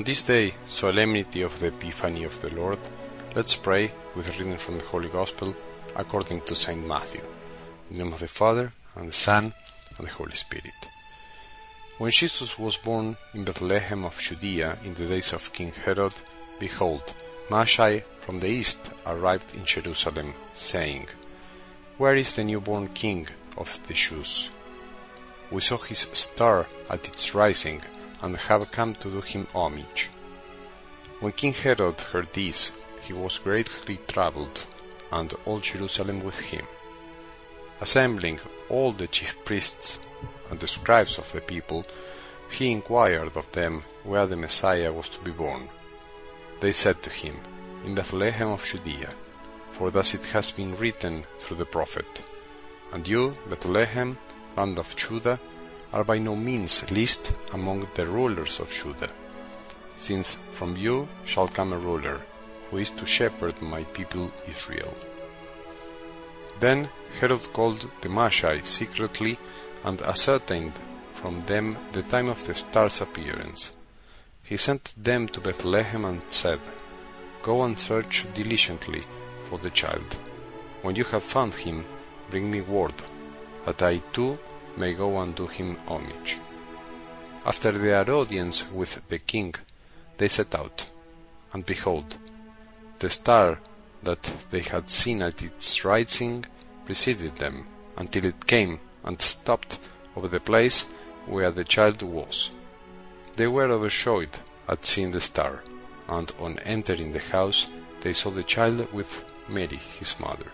On this day, solemnity of the Epiphany of the Lord, let's pray with a reading from the Holy Gospel according to St. Matthew. In the name of the Father, and the Son, and the Holy Spirit. When Jesus was born in Bethlehem of Judea in the days of King Herod, behold, Magi from the east arrived in Jerusalem, saying, Where is the newborn King of the Jews? We saw his star at its rising, and have come to do him homage. When King Herod heard this, he was greatly troubled, and all Jerusalem with him. Assembling all the chief priests and the scribes of the people, he inquired of them where the Messiah was to be born. They said to him, In Bethlehem of Judea, for thus it has been written through the prophet, And you, Bethlehem, land of Judah, are by no means least among the rulers of Judah, since from you shall come a ruler, who is to shepherd my people Israel. Then Herod called the Magi secretly and ascertained from them the time of the star's appearance. He sent them to Bethlehem and said, Go and search diligently for the child. When you have found him, bring me word, that I too may go and do him homage. After their audience with the king, they set out, and behold, the star that they had seen at its rising preceded them until it came and stopped over the place where the child was. They were overjoyed at seeing the star, and on entering the house they saw the child with Mary his mother.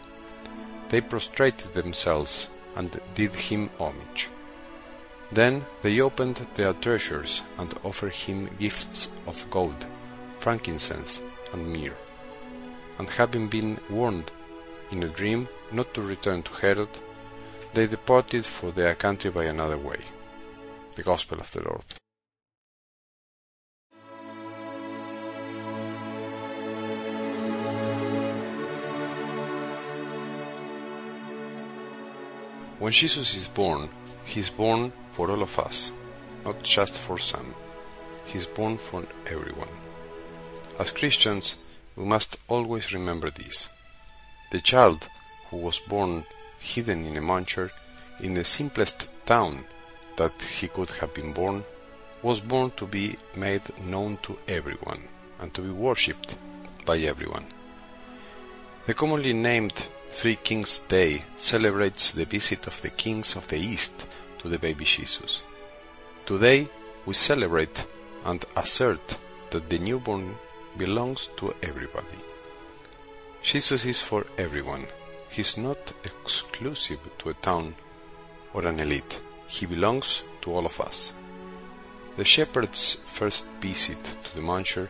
They prostrated themselves and did him homage. Then they opened their treasures and offered him gifts of gold, frankincense, and myrrh. And having been warned in a dream not to return to Herod, they departed for their country by another way. The Gospel of the Lord. When Jesus is born, he is born for all of us, not just for some. He is born for everyone. As Christians, we must always remember this. The child who was born hidden in a manger in the simplest town that he could have been born was born to be made known to everyone and to be worshipped by everyone. The commonly named Three Kings Day celebrates the visit of the kings of the East to the baby Jesus. Today we celebrate and assert that the newborn belongs to everybody. Jesus is for everyone. He is not exclusive to a town or an elite. He belongs to all of us. The shepherd's first visit to the manger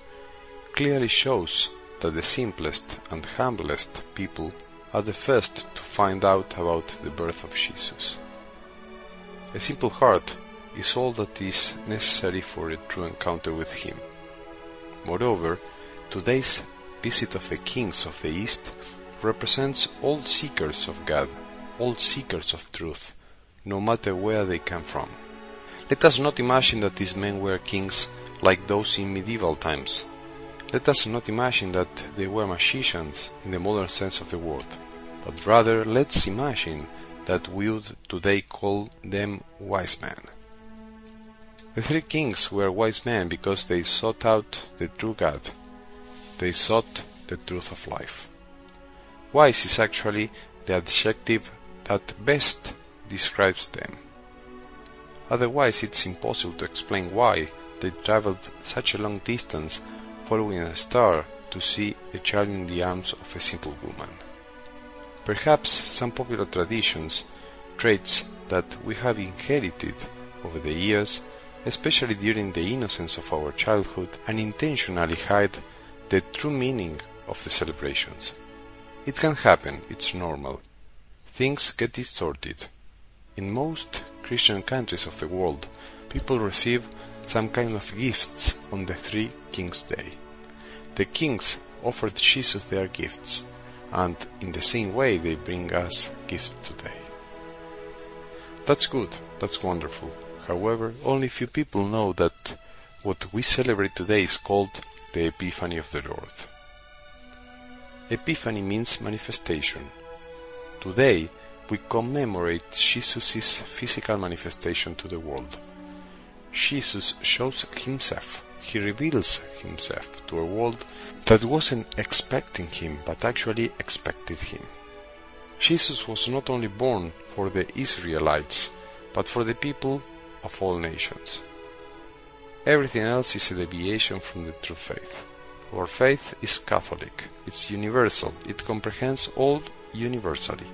clearly shows that the simplest and humblest people are the first to find out about the birth of Jesus. A simple heart is all that is necessary for a true encounter with Him. Moreover, today's visit of the kings of the East represents all seekers of God, all seekers of truth, no matter where they come from. Let us not imagine that these men were kings like those in medieval times. Let us not imagine that they were magicians in the modern sense of the word, but rather let's imagine that we would today call them wise men. The three kings were wise men because they sought out the true God. They sought the truth of life. Wise is actually the adjective that best describes them. Otherwise, it's impossible to explain why they traveled such a long distance following a star to see a child in the arms of a simple woman. Perhaps some popular traditions, traits that we have inherited over the years, especially during the innocence of our childhood, unintentionally hide the true meaning of the celebrations. It can happen, it's normal. Things get distorted. In most Christian countries of the world, people receive some kind of gifts on the Three Kings Day. The kings offered Jesus their gifts, and in the same way they bring us gifts today. That's good, that's wonderful. However, only few people know that what we celebrate today is called the Epiphany of the Lord. Epiphany means manifestation. Today, we commemorate Jesus' physical manifestation to the world. Jesus shows himself, he reveals himself to a world that wasn't expecting him but actually expected him. Jesus was not only born for the Israelites, but for the people of all nations. Everything else is a deviation from the true faith. Our faith is Catholic, it's universal, it comprehends all universally.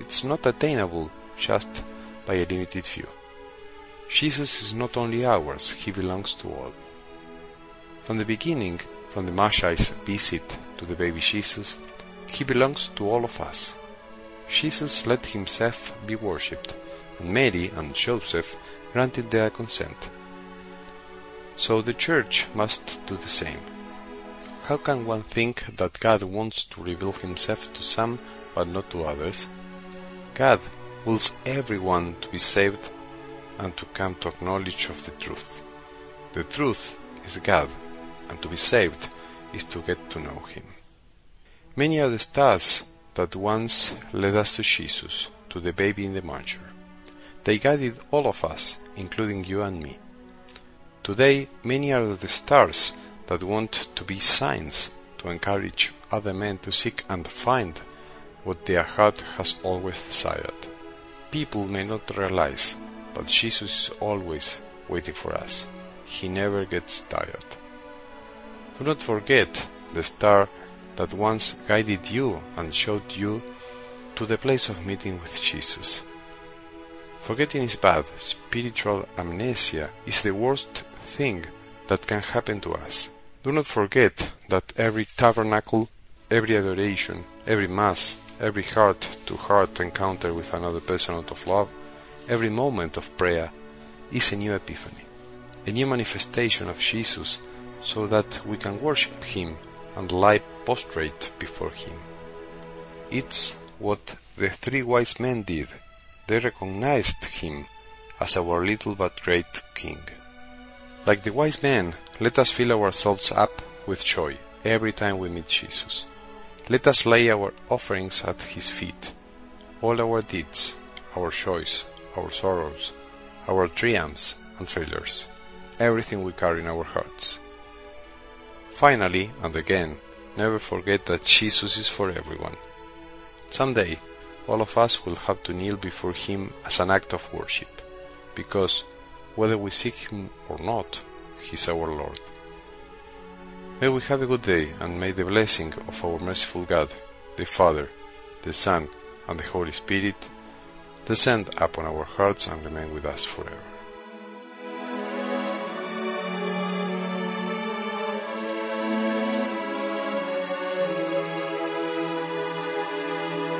It's not attainable just by a limited few. Jesus is not only ours, he belongs to all. From the beginning, from the Magi's visit to the baby Jesus, he belongs to all of us. Jesus let himself be worshipped, and Mary and Joseph granted their consent. So the Church must do the same. How can one think that God wants to reveal himself to some but not to others? God wills everyone to be saved and to come to knowledge of the truth. The truth is God, and to be saved is to get to know Him. Many are the stars that once led us to Jesus, to the baby in the manger. They guided all of us, including you and me. Today, many are the stars that want to be signs to encourage other men to seek and find what their heart has always desired. People may not realize, but Jesus is always waiting for us. He never gets tired. Do not forget the star that once guided you and showed you to the place of meeting with Jesus. Forgetting is bad. Spiritual amnesia is the worst thing that can happen to us. Do not forget that every tabernacle, every adoration, every mass, every heart to heart encounter with another person out of love, every moment of prayer is a new epiphany, a new manifestation of Jesus so that we can worship Him and lie prostrate before Him. It's what the three wise men did. They recognized Him as our little but great King. Like the wise men, let us fill ourselves up with joy every time we meet Jesus. Let us lay our offerings at His feet, all our deeds, our joys, our sorrows, our triumphs and failures, everything we carry in our hearts. Finally, and again, never forget that Jesus is for everyone. Someday, all of us will have to kneel before Him as an act of worship, because whether we seek Him or not, He is our Lord. May we have a good day, and may the blessing of our merciful God, the Father, the Son, and the Holy Spirit descend upon our hearts and remain with us forever.